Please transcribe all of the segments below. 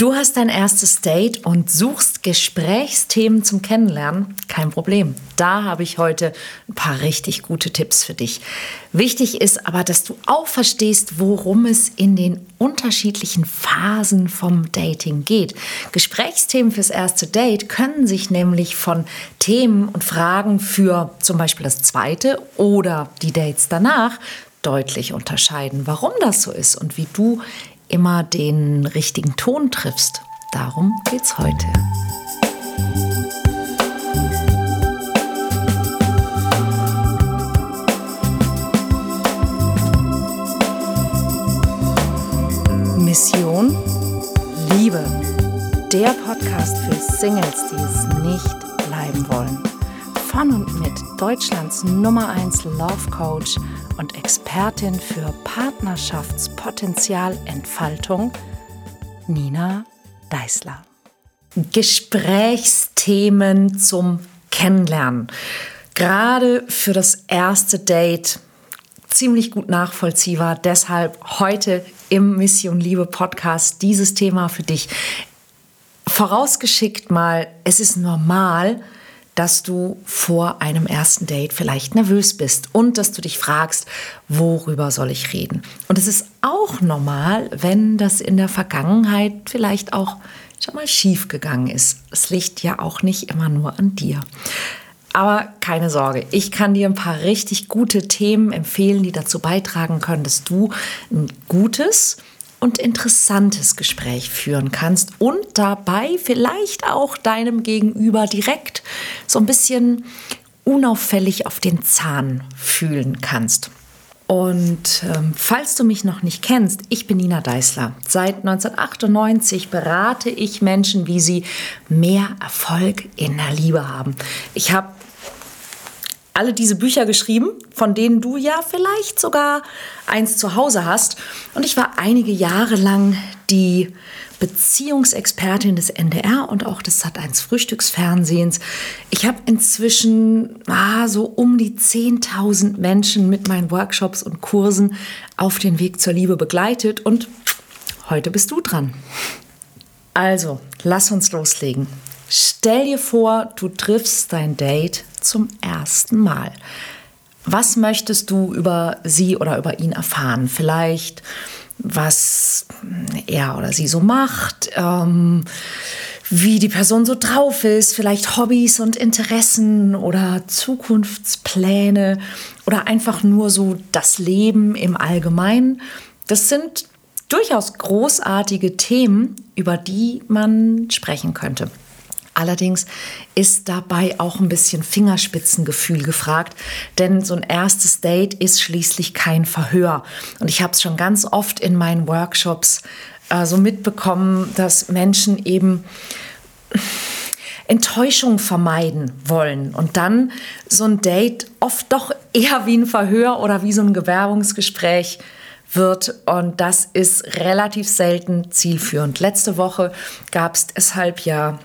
Du hast dein erstes Date und suchst Gesprächsthemen zum Kennenlernen? Kein Problem. Da habe ich heute ein paar richtig gute Tipps für dich. Wichtig ist aber, dass du auch verstehst, worum es in den unterschiedlichen Phasen vom Dating geht. Gesprächsthemen fürs erste Date können sich nämlich von Themen und Fragen für zum Beispiel das zweite oder die Dates danach deutlich unterscheiden. Warum das so ist und wie du immer den richtigen Ton triffst. Darum geht's heute. Mission Liebe. Der Podcast für Singles, die es nicht bleiben wollen. Von und mit Deutschlands Nummer 1 Love Coach und Expertin für Partnerschaftspotenzialentfaltung, Nina Deißler. Gesprächsthemen zum Kennenlernen. Gerade für das erste Date ziemlich gut nachvollziehbar. Deshalb heute im Mission Liebe Podcast dieses Thema für dich. Vorausgeschickt mal, es ist normal, dass du vor einem ersten Date vielleicht nervös bist und dass du dich fragst, worüber soll ich reden? Und es ist auch normal, wenn das in der Vergangenheit vielleicht auch schon mal schief gegangen ist. Es liegt ja auch nicht immer nur an dir. Aber keine Sorge, ich kann dir ein paar richtig gute Themen empfehlen, die dazu beitragen können, dass du ein gutes, und interessantes Gespräch führen kannst und dabei vielleicht auch deinem Gegenüber direkt so ein bisschen unauffällig auf den Zahn fühlen kannst. Und ähm, falls du mich noch nicht kennst, ich bin Nina Deißler. Seit 1998 berate ich Menschen, wie sie mehr Erfolg in der Liebe haben. Ich habe alle diese Bücher geschrieben, von denen du ja vielleicht sogar eins zu Hause hast. Und ich war einige Jahre lang die Beziehungsexpertin des NDR und auch des Sat1 Frühstücksfernsehens. Ich habe inzwischen ah, so um die 10.000 Menschen mit meinen Workshops und Kursen auf den Weg zur Liebe begleitet und heute bist du dran. Also, lass uns loslegen. Stell dir vor, du triffst dein Date zum ersten Mal. Was möchtest du über sie oder über ihn erfahren? Vielleicht, was er oder sie so macht, ähm, wie die Person so drauf ist, vielleicht Hobbys und Interessen oder Zukunftspläne oder einfach nur so das Leben im Allgemeinen. Das sind durchaus großartige Themen, über die man sprechen könnte. Allerdings ist dabei auch ein bisschen Fingerspitzengefühl gefragt, denn so ein erstes Date ist schließlich kein Verhör. Und ich habe es schon ganz oft in meinen Workshops äh, so mitbekommen, dass Menschen eben Enttäuschung vermeiden wollen und dann so ein Date oft doch eher wie ein Verhör oder wie so ein Gewerbungsgespräch wird. Und das ist relativ selten zielführend. Letzte Woche gab es deshalb ja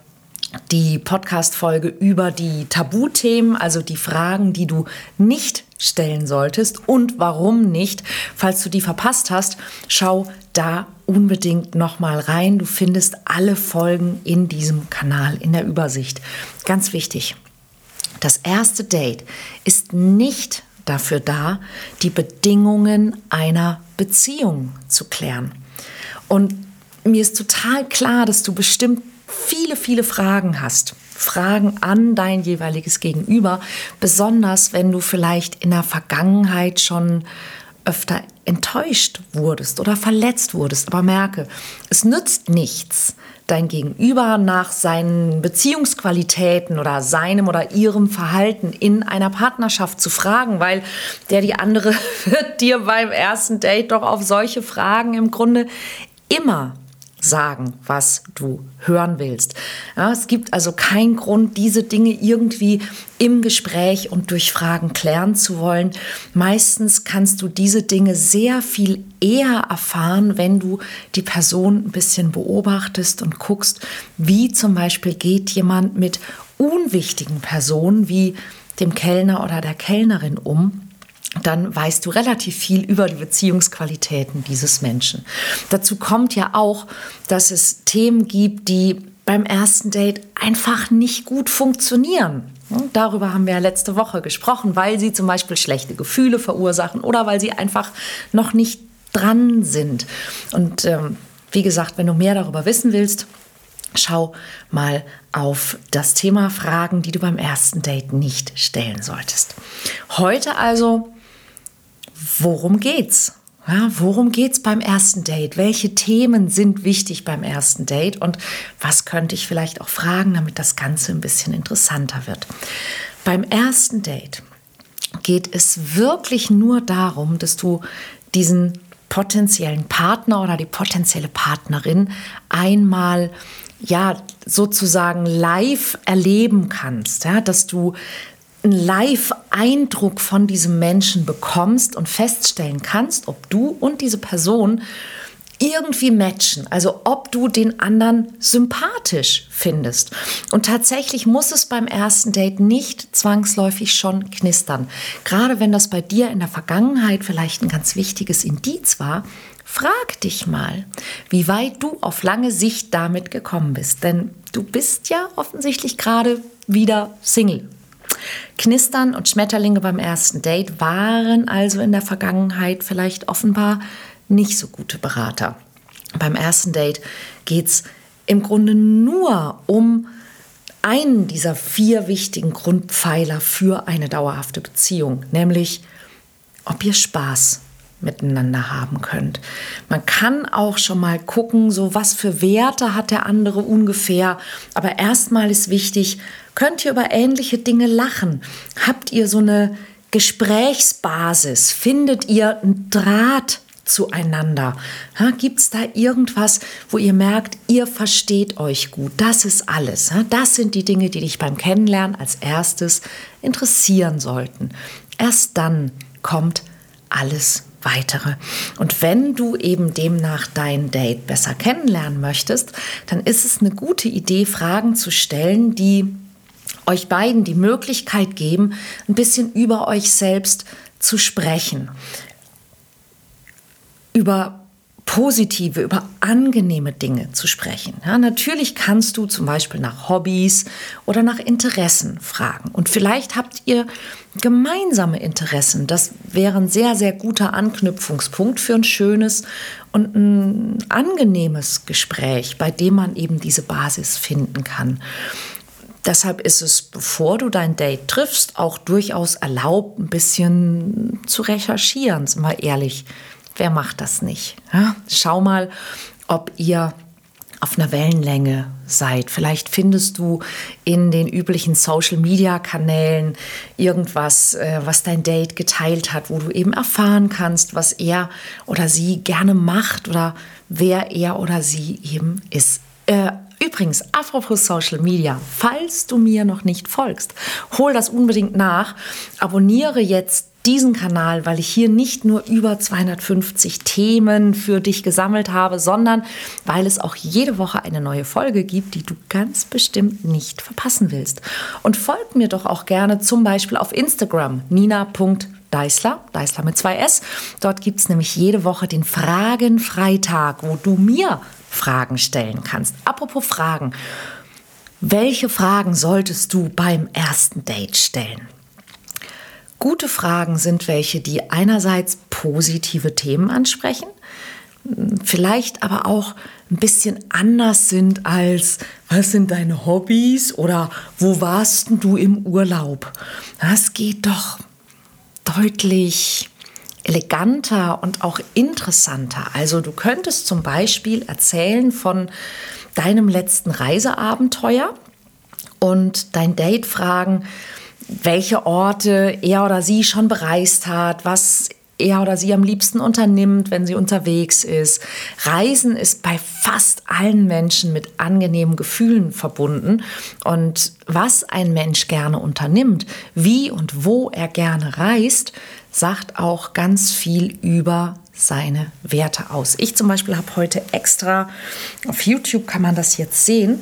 die Podcast-Folge über die Tabuthemen, also die Fragen, die du nicht stellen solltest und warum nicht. Falls du die verpasst hast, schau da unbedingt nochmal rein. Du findest alle Folgen in diesem Kanal in der Übersicht. Ganz wichtig. Das erste Date ist nicht dafür da, die Bedingungen einer Beziehung zu klären. Und mir ist total klar, dass du bestimmt viele, viele Fragen hast, Fragen an dein jeweiliges Gegenüber, besonders wenn du vielleicht in der Vergangenheit schon öfter enttäuscht wurdest oder verletzt wurdest. Aber merke, es nützt nichts, dein Gegenüber nach seinen Beziehungsqualitäten oder seinem oder ihrem Verhalten in einer Partnerschaft zu fragen, weil der die andere wird dir beim ersten Date doch auf solche Fragen im Grunde immer sagen, was du hören willst. Ja, es gibt also keinen Grund, diese Dinge irgendwie im Gespräch und durch Fragen klären zu wollen. Meistens kannst du diese Dinge sehr viel eher erfahren, wenn du die Person ein bisschen beobachtest und guckst, wie zum Beispiel geht jemand mit unwichtigen Personen wie dem Kellner oder der Kellnerin um dann weißt du relativ viel über die Beziehungsqualitäten dieses Menschen. Dazu kommt ja auch, dass es Themen gibt, die beim ersten Date einfach nicht gut funktionieren. Darüber haben wir ja letzte Woche gesprochen, weil sie zum Beispiel schlechte Gefühle verursachen oder weil sie einfach noch nicht dran sind. Und ähm, wie gesagt, wenn du mehr darüber wissen willst, schau mal auf das Thema Fragen, die du beim ersten Date nicht stellen solltest. Heute also worum geht's? Ja, worum geht's beim ersten Date? Welche Themen sind wichtig beim ersten Date? Und was könnte ich vielleicht auch fragen, damit das Ganze ein bisschen interessanter wird? Beim ersten Date geht es wirklich nur darum, dass du diesen potenziellen Partner oder die potenzielle Partnerin einmal ja sozusagen live erleben kannst, ja, dass du einen Live-Eindruck von diesem Menschen bekommst und feststellen kannst, ob du und diese Person irgendwie matchen, also ob du den anderen sympathisch findest. Und tatsächlich muss es beim ersten Date nicht zwangsläufig schon knistern. Gerade wenn das bei dir in der Vergangenheit vielleicht ein ganz wichtiges Indiz war, frag dich mal, wie weit du auf lange Sicht damit gekommen bist. Denn du bist ja offensichtlich gerade wieder Single Knistern und Schmetterlinge beim ersten Date waren also in der Vergangenheit vielleicht offenbar nicht so gute Berater. Beim ersten Date geht es im Grunde nur um einen dieser vier wichtigen Grundpfeiler für eine dauerhafte Beziehung, nämlich ob ihr Spaß miteinander haben könnt. Man kann auch schon mal gucken, so was für Werte hat der andere ungefähr. Aber erstmal ist wichtig, könnt ihr über ähnliche Dinge lachen? Habt ihr so eine Gesprächsbasis? Findet ihr einen Draht zueinander? Gibt es da irgendwas, wo ihr merkt, ihr versteht euch gut? Das ist alles. Das sind die Dinge, die dich beim Kennenlernen als erstes interessieren sollten. Erst dann kommt alles weitere. Und wenn du eben demnach dein Date besser kennenlernen möchtest, dann ist es eine gute Idee, Fragen zu stellen, die euch beiden die Möglichkeit geben, ein bisschen über euch selbst zu sprechen. Über positive, über angenehme Dinge zu sprechen. Ja, natürlich kannst du zum Beispiel nach Hobbys oder nach Interessen fragen. Und vielleicht habt ihr gemeinsame Interessen. Das wäre ein sehr, sehr guter Anknüpfungspunkt für ein schönes und ein angenehmes Gespräch, bei dem man eben diese Basis finden kann. Deshalb ist es, bevor du dein Date triffst, auch durchaus erlaubt, ein bisschen zu recherchieren, sind wir ehrlich. Wer macht das nicht? Ja? Schau mal, ob ihr auf einer Wellenlänge seid. Vielleicht findest du in den üblichen Social-Media-Kanälen irgendwas, äh, was dein Date geteilt hat, wo du eben erfahren kannst, was er oder sie gerne macht oder wer er oder sie eben ist. Äh, Übrigens, apropos Social Media, falls du mir noch nicht folgst, hol das unbedingt nach. Abonniere jetzt diesen Kanal, weil ich hier nicht nur über 250 Themen für dich gesammelt habe, sondern weil es auch jede Woche eine neue Folge gibt, die du ganz bestimmt nicht verpassen willst. Und folg mir doch auch gerne zum Beispiel auf Instagram, nina.deisler, Deisler mit zwei S. Dort gibt es nämlich jede Woche den Fragenfreitag, wo du mir Fragen stellen kannst. Apropos Fragen. Welche Fragen solltest du beim ersten Date stellen? Gute Fragen sind welche, die einerseits positive Themen ansprechen, vielleicht aber auch ein bisschen anders sind als was sind deine Hobbys oder wo warst du im Urlaub? Das geht doch deutlich eleganter und auch interessanter. Also du könntest zum Beispiel erzählen von deinem letzten Reiseabenteuer und dein Date fragen, welche Orte er oder sie schon bereist hat, was er oder sie am liebsten unternimmt, wenn sie unterwegs ist. Reisen ist bei fast allen Menschen mit angenehmen Gefühlen verbunden. Und was ein Mensch gerne unternimmt, wie und wo er gerne reist, sagt auch ganz viel über seine Werte aus. Ich zum Beispiel habe heute extra, auf YouTube kann man das jetzt sehen,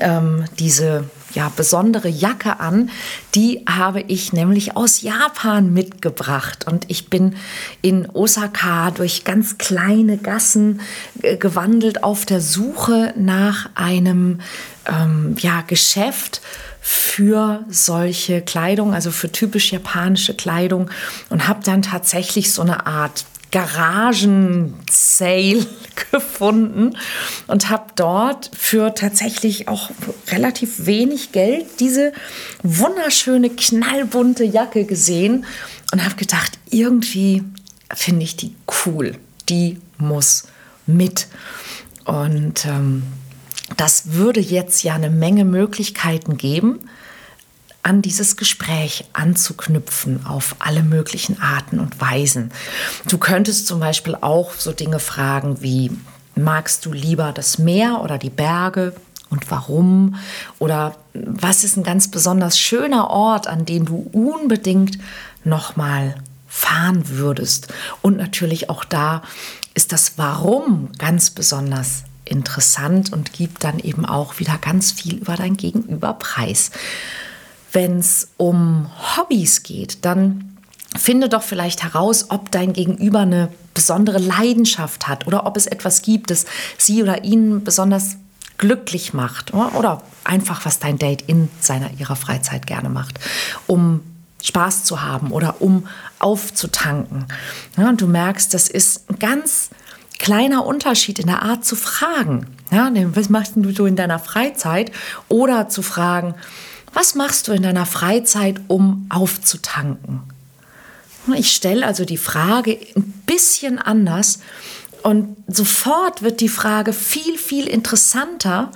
ähm, diese ja, besondere Jacke an. Die habe ich nämlich aus Japan mitgebracht. Und ich bin in Osaka durch ganz kleine Gassen äh, gewandelt auf der Suche nach einem ähm, ja, Geschäft für solche Kleidung, also für typisch japanische Kleidung und habe dann tatsächlich so eine Art Garagen-Sale gefunden und habe dort für tatsächlich auch relativ wenig Geld diese wunderschöne knallbunte Jacke gesehen und habe gedacht, irgendwie finde ich die cool, die muss mit. Und ähm, das würde jetzt ja eine Menge Möglichkeiten geben, an dieses Gespräch anzuknüpfen auf alle möglichen Arten und Weisen. Du könntest zum Beispiel auch so Dinge fragen wie, magst du lieber das Meer oder die Berge und warum? Oder was ist ein ganz besonders schöner Ort, an den du unbedingt nochmal fahren würdest? Und natürlich auch da ist das Warum ganz besonders interessant und gibt dann eben auch wieder ganz viel über dein Gegenüber preis. Wenn es um Hobbys geht, dann finde doch vielleicht heraus, ob dein Gegenüber eine besondere Leidenschaft hat oder ob es etwas gibt, das sie oder ihn besonders glücklich macht oder einfach was dein Date in seiner ihrer Freizeit gerne macht, um Spaß zu haben oder um aufzutanken. Ja, und du merkst, das ist ein ganz kleiner Unterschied in der Art zu fragen. Ja, was machst du in deiner Freizeit? Oder zu fragen, was machst du in deiner Freizeit, um aufzutanken? Ich stelle also die Frage ein bisschen anders und sofort wird die Frage viel, viel interessanter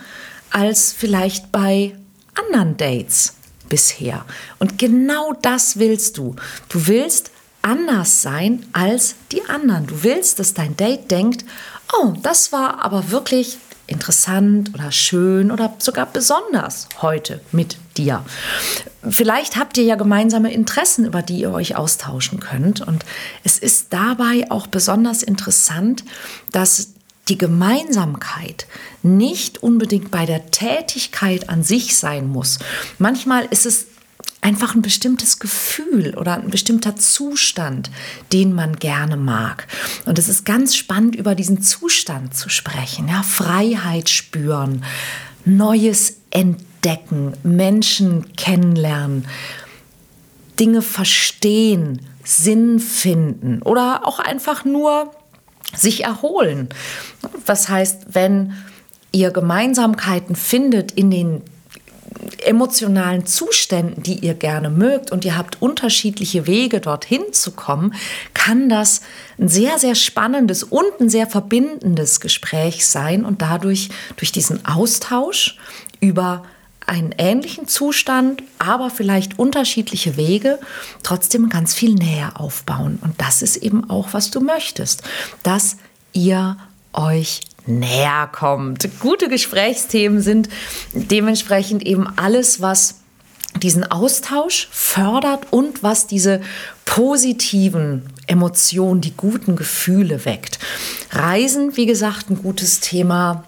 als vielleicht bei anderen Dates bisher. Und genau das willst du. Du willst anders sein als die anderen. Du willst, dass dein Date denkt, oh, das war aber wirklich interessant oder schön oder sogar besonders heute mit dir. Vielleicht habt ihr ja gemeinsame Interessen, über die ihr euch austauschen könnt. Und es ist dabei auch besonders interessant, dass die Gemeinsamkeit nicht unbedingt bei der Tätigkeit an sich sein muss. Manchmal ist es einfach ein bestimmtes Gefühl oder ein bestimmter Zustand, den man gerne mag. Und es ist ganz spannend, über diesen Zustand zu sprechen. Ja, Freiheit spüren, Neues entdecken, Menschen kennenlernen, Dinge verstehen, Sinn finden oder auch einfach nur sich erholen. Was heißt, wenn ihr Gemeinsamkeiten findet in den emotionalen Zuständen, die ihr gerne mögt und ihr habt unterschiedliche Wege dorthin zu kommen, kann das ein sehr, sehr spannendes und ein sehr verbindendes Gespräch sein und dadurch durch diesen Austausch über einen ähnlichen Zustand, aber vielleicht unterschiedliche Wege, trotzdem ganz viel näher aufbauen. Und das ist eben auch, was du möchtest, dass ihr euch näher kommt. Gute Gesprächsthemen sind dementsprechend eben alles, was diesen Austausch fördert und was diese positiven Emotionen, die guten Gefühle weckt. Reisen, wie gesagt, ein gutes Thema.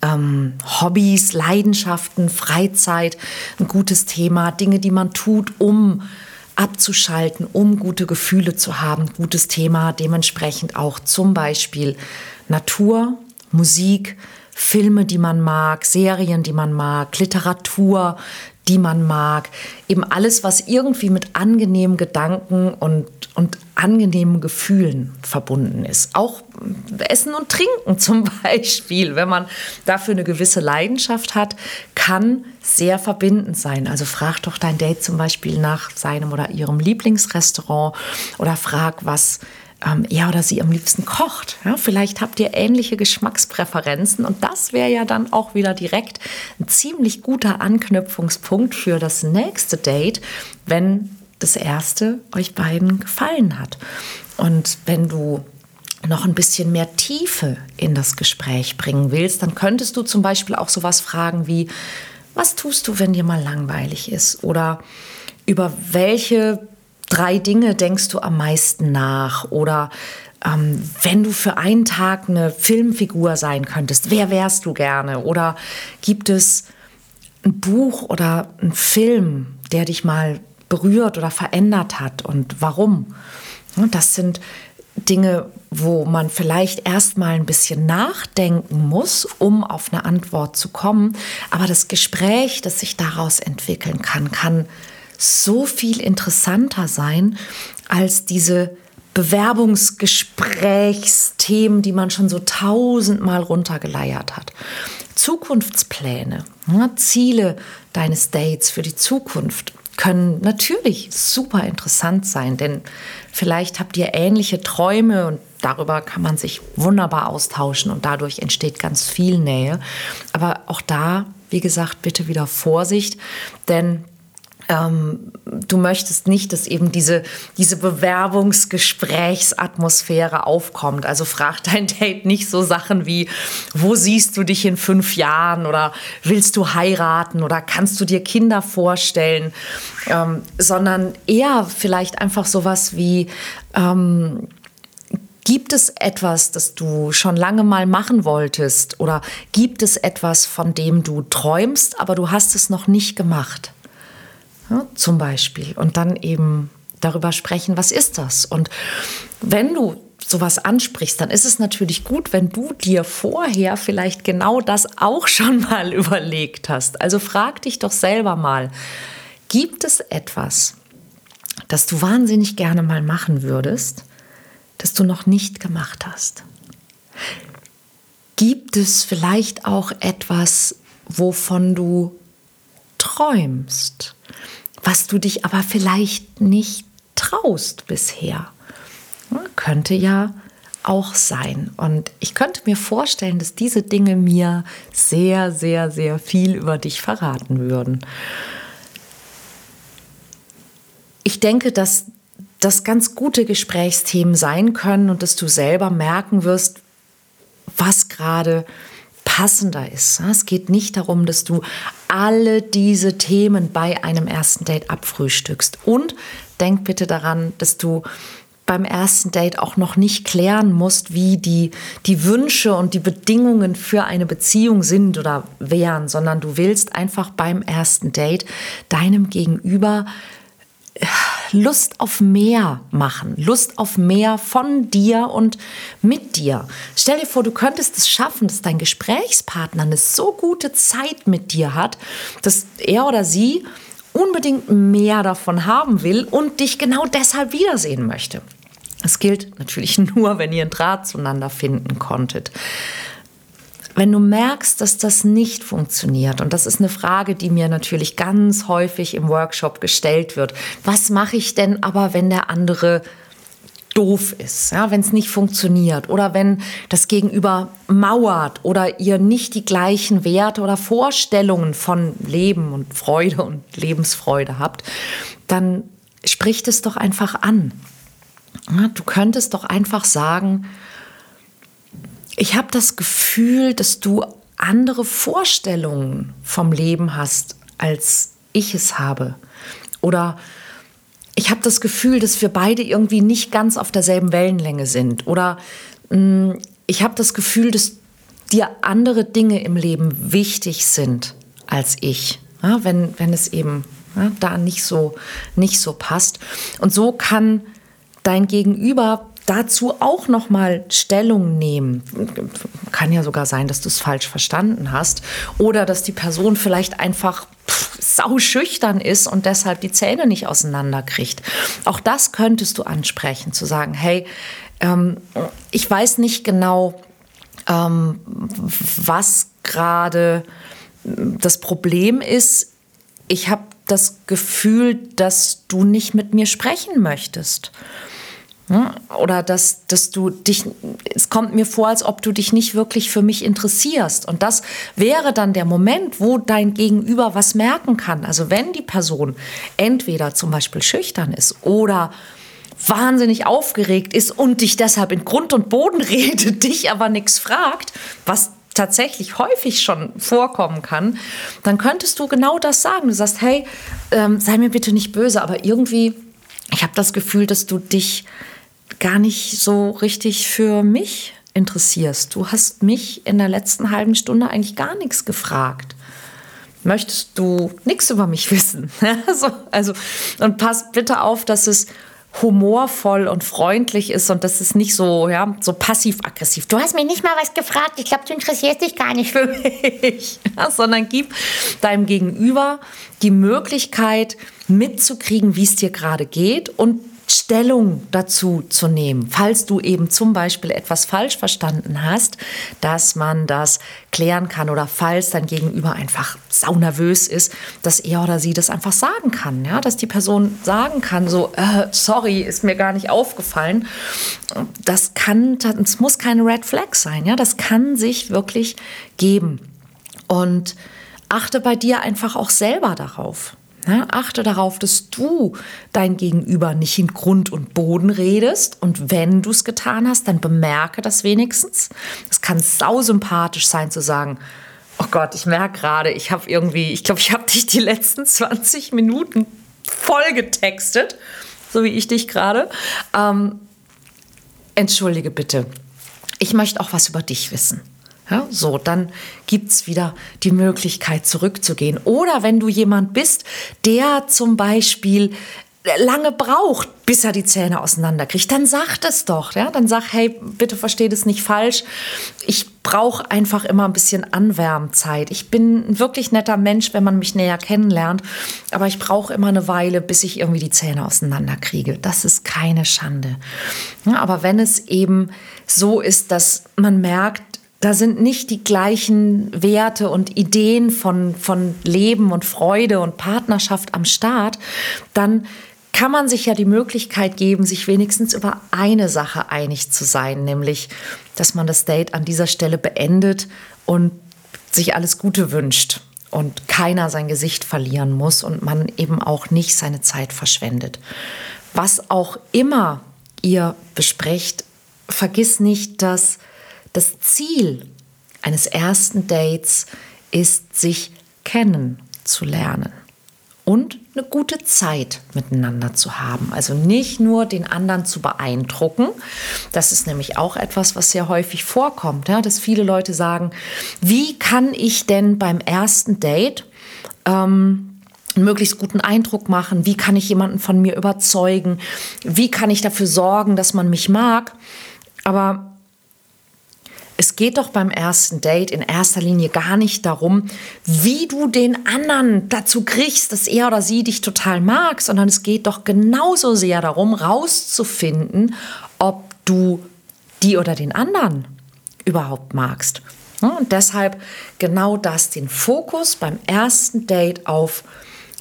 Ähm, Hobbys, Leidenschaften, Freizeit, ein gutes Thema. Dinge, die man tut, um abzuschalten, um gute Gefühle zu haben. Gutes Thema. Dementsprechend auch zum Beispiel Natur, Musik, Filme, die man mag, Serien, die man mag, Literatur, die man mag. Eben alles, was irgendwie mit angenehmen Gedanken und, und angenehmen Gefühlen verbunden ist. Auch Essen und Trinken zum Beispiel, wenn man dafür eine gewisse Leidenschaft hat, kann sehr verbindend sein. Also frag doch dein Date zum Beispiel nach seinem oder ihrem Lieblingsrestaurant oder frag, was ähm, er oder sie am liebsten kocht. Ja, vielleicht habt ihr ähnliche Geschmackspräferenzen und das wäre ja dann auch wieder direkt ein ziemlich guter Anknüpfungspunkt für das nächste Date, wenn das erste euch beiden gefallen hat. Und wenn du noch ein bisschen mehr Tiefe in das Gespräch bringen willst, dann könntest du zum Beispiel auch sowas fragen wie, was tust du, wenn dir mal langweilig ist? Oder über welche drei Dinge denkst du am meisten nach? Oder ähm, wenn du für einen Tag eine Filmfigur sein könntest, wer wärst du gerne? Oder gibt es ein Buch oder ein Film, der dich mal berührt oder verändert hat und warum. Das sind Dinge, wo man vielleicht erstmal ein bisschen nachdenken muss, um auf eine Antwort zu kommen. Aber das Gespräch, das sich daraus entwickeln kann, kann so viel interessanter sein als diese Bewerbungsgesprächsthemen, die man schon so tausendmal runtergeleiert hat. Zukunftspläne, Ziele deines Dates für die Zukunft können natürlich super interessant sein, denn vielleicht habt ihr ähnliche Träume und darüber kann man sich wunderbar austauschen und dadurch entsteht ganz viel Nähe. Aber auch da, wie gesagt, bitte wieder Vorsicht, denn ähm, du möchtest nicht, dass eben diese, diese Bewerbungsgesprächsatmosphäre aufkommt. Also frag dein Date nicht so Sachen wie, wo siehst du dich in fünf Jahren oder willst du heiraten oder kannst du dir Kinder vorstellen, ähm, sondern eher vielleicht einfach sowas wie, ähm, Gibt es etwas, das du schon lange mal machen wolltest? Oder gibt es etwas, von dem du träumst, aber du hast es noch nicht gemacht? Ja, zum Beispiel. Und dann eben darüber sprechen, was ist das? Und wenn du sowas ansprichst, dann ist es natürlich gut, wenn du dir vorher vielleicht genau das auch schon mal überlegt hast. Also frag dich doch selber mal, gibt es etwas, das du wahnsinnig gerne mal machen würdest, das du noch nicht gemacht hast? Gibt es vielleicht auch etwas, wovon du träumst? Was du dich aber vielleicht nicht traust bisher. Könnte ja auch sein. Und ich könnte mir vorstellen, dass diese Dinge mir sehr, sehr, sehr viel über dich verraten würden. Ich denke, dass das ganz gute Gesprächsthemen sein können und dass du selber merken wirst, was gerade passender ist. Es geht nicht darum, dass du alle diese Themen bei einem ersten Date abfrühstückst. Und denk bitte daran, dass du beim ersten Date auch noch nicht klären musst, wie die, die Wünsche und die Bedingungen für eine Beziehung sind oder wären, sondern du willst einfach beim ersten Date deinem Gegenüber Lust auf mehr machen, Lust auf mehr von dir und mit dir. Stell dir vor, du könntest es schaffen, dass dein Gesprächspartner eine so gute Zeit mit dir hat, dass er oder sie unbedingt mehr davon haben will und dich genau deshalb wiedersehen möchte. Es gilt natürlich nur, wenn ihr einen Draht zueinander finden konntet wenn du merkst, dass das nicht funktioniert, und das ist eine Frage, die mir natürlich ganz häufig im Workshop gestellt wird, was mache ich denn aber, wenn der andere doof ist, ja, wenn es nicht funktioniert oder wenn das Gegenüber mauert oder ihr nicht die gleichen Werte oder Vorstellungen von Leben und Freude und Lebensfreude habt, dann spricht es doch einfach an. Ja, du könntest doch einfach sagen, ich habe das Gefühl, dass du andere Vorstellungen vom Leben hast, als ich es habe. Oder ich habe das Gefühl, dass wir beide irgendwie nicht ganz auf derselben Wellenlänge sind. Oder mh, hm, ich habe das Gefühl, dass dir andere Dinge im Leben wichtig sind als ich. Ja, wenn, wenn es eben ja, da nicht so, nicht so passt. Und so kann dein Gegenüber dazu auch noch mal Stellung nehmen. Kann ja sogar sein, dass du es falsch verstanden hast oder dass die Person vielleicht einfach sau schüchtern ist und deshalb die Zähne nicht auseinanderkriegt. Auch das könntest du ansprechen, zu sagen, hey, ähm, ich weiß nicht genau, ähm, was gerade das Problem ist. Ich habe das Gefühl, dass du nicht mit mir sprechen möchtest. Oder dass, dass du dich, es kommt mir vor, als ob du dich nicht wirklich für mich interessierst. Und das wäre dann der Moment, wo dein Gegenüber was merken kann. Also wenn die Person entweder zum Beispiel schüchtern ist oder wahnsinnig aufgeregt ist und dich deshalb in Grund und Boden redet, dich aber nichts fragt, was tatsächlich häufig schon vorkommen kann, dann könntest du genau das sagen. Du sagst, hey, ähm, sei mir bitte nicht böse, aber irgendwie, ich habe das Gefühl, dass du dich gar nicht so richtig für mich interessierst. Du hast mich in der letzten halben Stunde eigentlich gar nichts gefragt. möchtest du nichts über mich wissen. also, also, und pass bitte auf, dass es humorvoll und freundlich ist und das ist nicht so, ja, so passiv-aggressiv. Du hast mir nicht mal was gefragt, ich glaube, du interessierst dich gar nicht für mich, ja, sondern gib deinem Gegenüber die Möglichkeit mitzukriegen, wie es dir gerade geht und Stellung dazu zu nehmen, falls du eben zum Beispiel etwas falsch verstanden hast, dass man das klären kann oder falls dein Gegenüber einfach saunervös ist, dass er oder sie das einfach sagen kann, ja, dass die Person sagen kann, so, äh, sorry, ist mir gar nicht aufgefallen. Das kann, das muss keine Red Flag sein, ja, das kann sich wirklich geben. Und achte bei dir einfach auch selber darauf. Ja, achte darauf, dass du dein Gegenüber nicht in Grund und Boden redest. Und wenn du es getan hast, dann bemerke das wenigstens. Es kann sausympathisch sein zu sagen, oh Gott, ich merke gerade, ich habe irgendwie, ich glaube, ich habe dich die letzten 20 Minuten voll getextet, so wie ich dich gerade. Ähm, entschuldige bitte. Ich möchte auch was über dich wissen. Ja, so, dann gibt es wieder die Möglichkeit zurückzugehen. Oder wenn du jemand bist, der zum Beispiel lange braucht, bis er die Zähne auseinanderkriegt, dann sag es doch. Ja? Dann sag, hey, bitte versteh das nicht falsch. Ich brauche einfach immer ein bisschen Anwärmzeit. Ich bin ein wirklich netter Mensch, wenn man mich näher kennenlernt, aber ich brauche immer eine Weile, bis ich irgendwie die Zähne auseinanderkriege. Das ist keine Schande. Ja, aber wenn es eben so ist, dass man merkt, da sind nicht die gleichen Werte und Ideen von, von Leben und Freude und Partnerschaft am Start, dann kann man sich ja die Möglichkeit geben, sich wenigstens über eine Sache einig zu sein, nämlich, dass man das Date an dieser Stelle beendet und sich alles Gute wünscht und keiner sein Gesicht verlieren muss und man eben auch nicht seine Zeit verschwendet. Was auch immer ihr besprecht, vergiss nicht, dass das Ziel eines ersten Dates ist, sich kennenzulernen und eine gute Zeit miteinander zu haben. Also nicht nur den anderen zu beeindrucken. Das ist nämlich auch etwas, was sehr häufig vorkommt, ja, dass viele Leute sagen, wie kann ich denn beim ersten Date ähm, einen möglichst guten Eindruck machen? Wie kann ich jemanden von mir überzeugen? Wie kann ich dafür sorgen, dass man mich mag? Aber es geht doch beim ersten Date in erster Linie gar nicht darum, wie du den anderen dazu kriegst, dass er oder sie dich total mag, sondern es geht doch genauso sehr darum, rauszufinden, ob du die oder den anderen überhaupt magst. Und deshalb genau das, den Fokus beim ersten Date auf,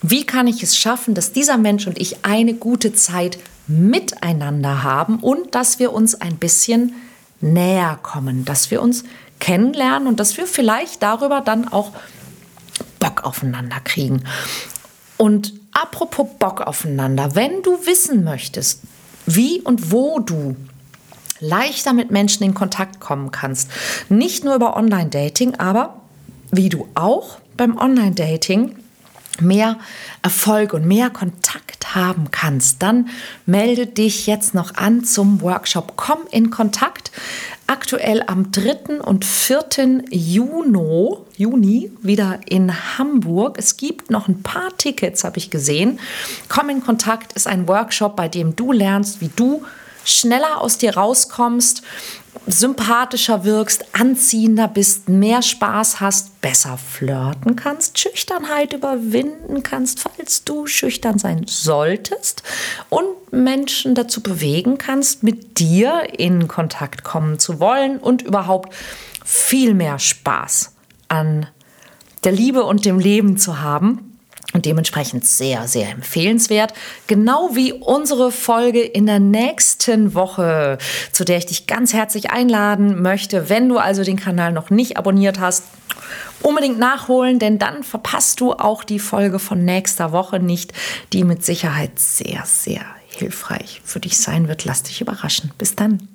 wie kann ich es schaffen, dass dieser Mensch und ich eine gute Zeit miteinander haben und dass wir uns ein bisschen näher kommen, dass wir uns kennenlernen und dass wir vielleicht darüber dann auch Bock aufeinander kriegen. Und apropos Bock aufeinander, wenn du wissen möchtest, wie und wo du leichter mit Menschen in Kontakt kommen kannst, nicht nur über Online-Dating, aber wie du auch beim Online-Dating mehr Erfolg und mehr Kontakt haben kannst, dann melde dich jetzt noch an zum Workshop Komm in Kontakt. Aktuell am 3. und 4. Juni, Juni wieder in Hamburg. Es gibt noch ein paar Tickets, habe ich gesehen. Komm in Kontakt ist ein Workshop, bei dem du lernst, wie du schneller aus dir rauskommst, sympathischer wirkst, anziehender bist, mehr Spaß hast, besser flirten kannst, Schüchternheit überwinden kannst, falls du schüchtern sein solltest und Menschen dazu bewegen kannst, mit dir in Kontakt kommen zu wollen und überhaupt viel mehr Spaß an der Liebe und dem Leben zu haben und dementsprechend sehr, sehr empfehlenswert. Genau wie unsere Folge in der nächsten Woche, zu der ich dich ganz herzlich einladen möchte. Wenn du also den Kanal noch nicht abonniert hast, unbedingt nachholen, denn dann verpasst du auch die Folge von nächster Woche nicht, die mit Sicherheit sehr, sehr hilfreich für dich sein wird. Lass dich überraschen. Bis dann.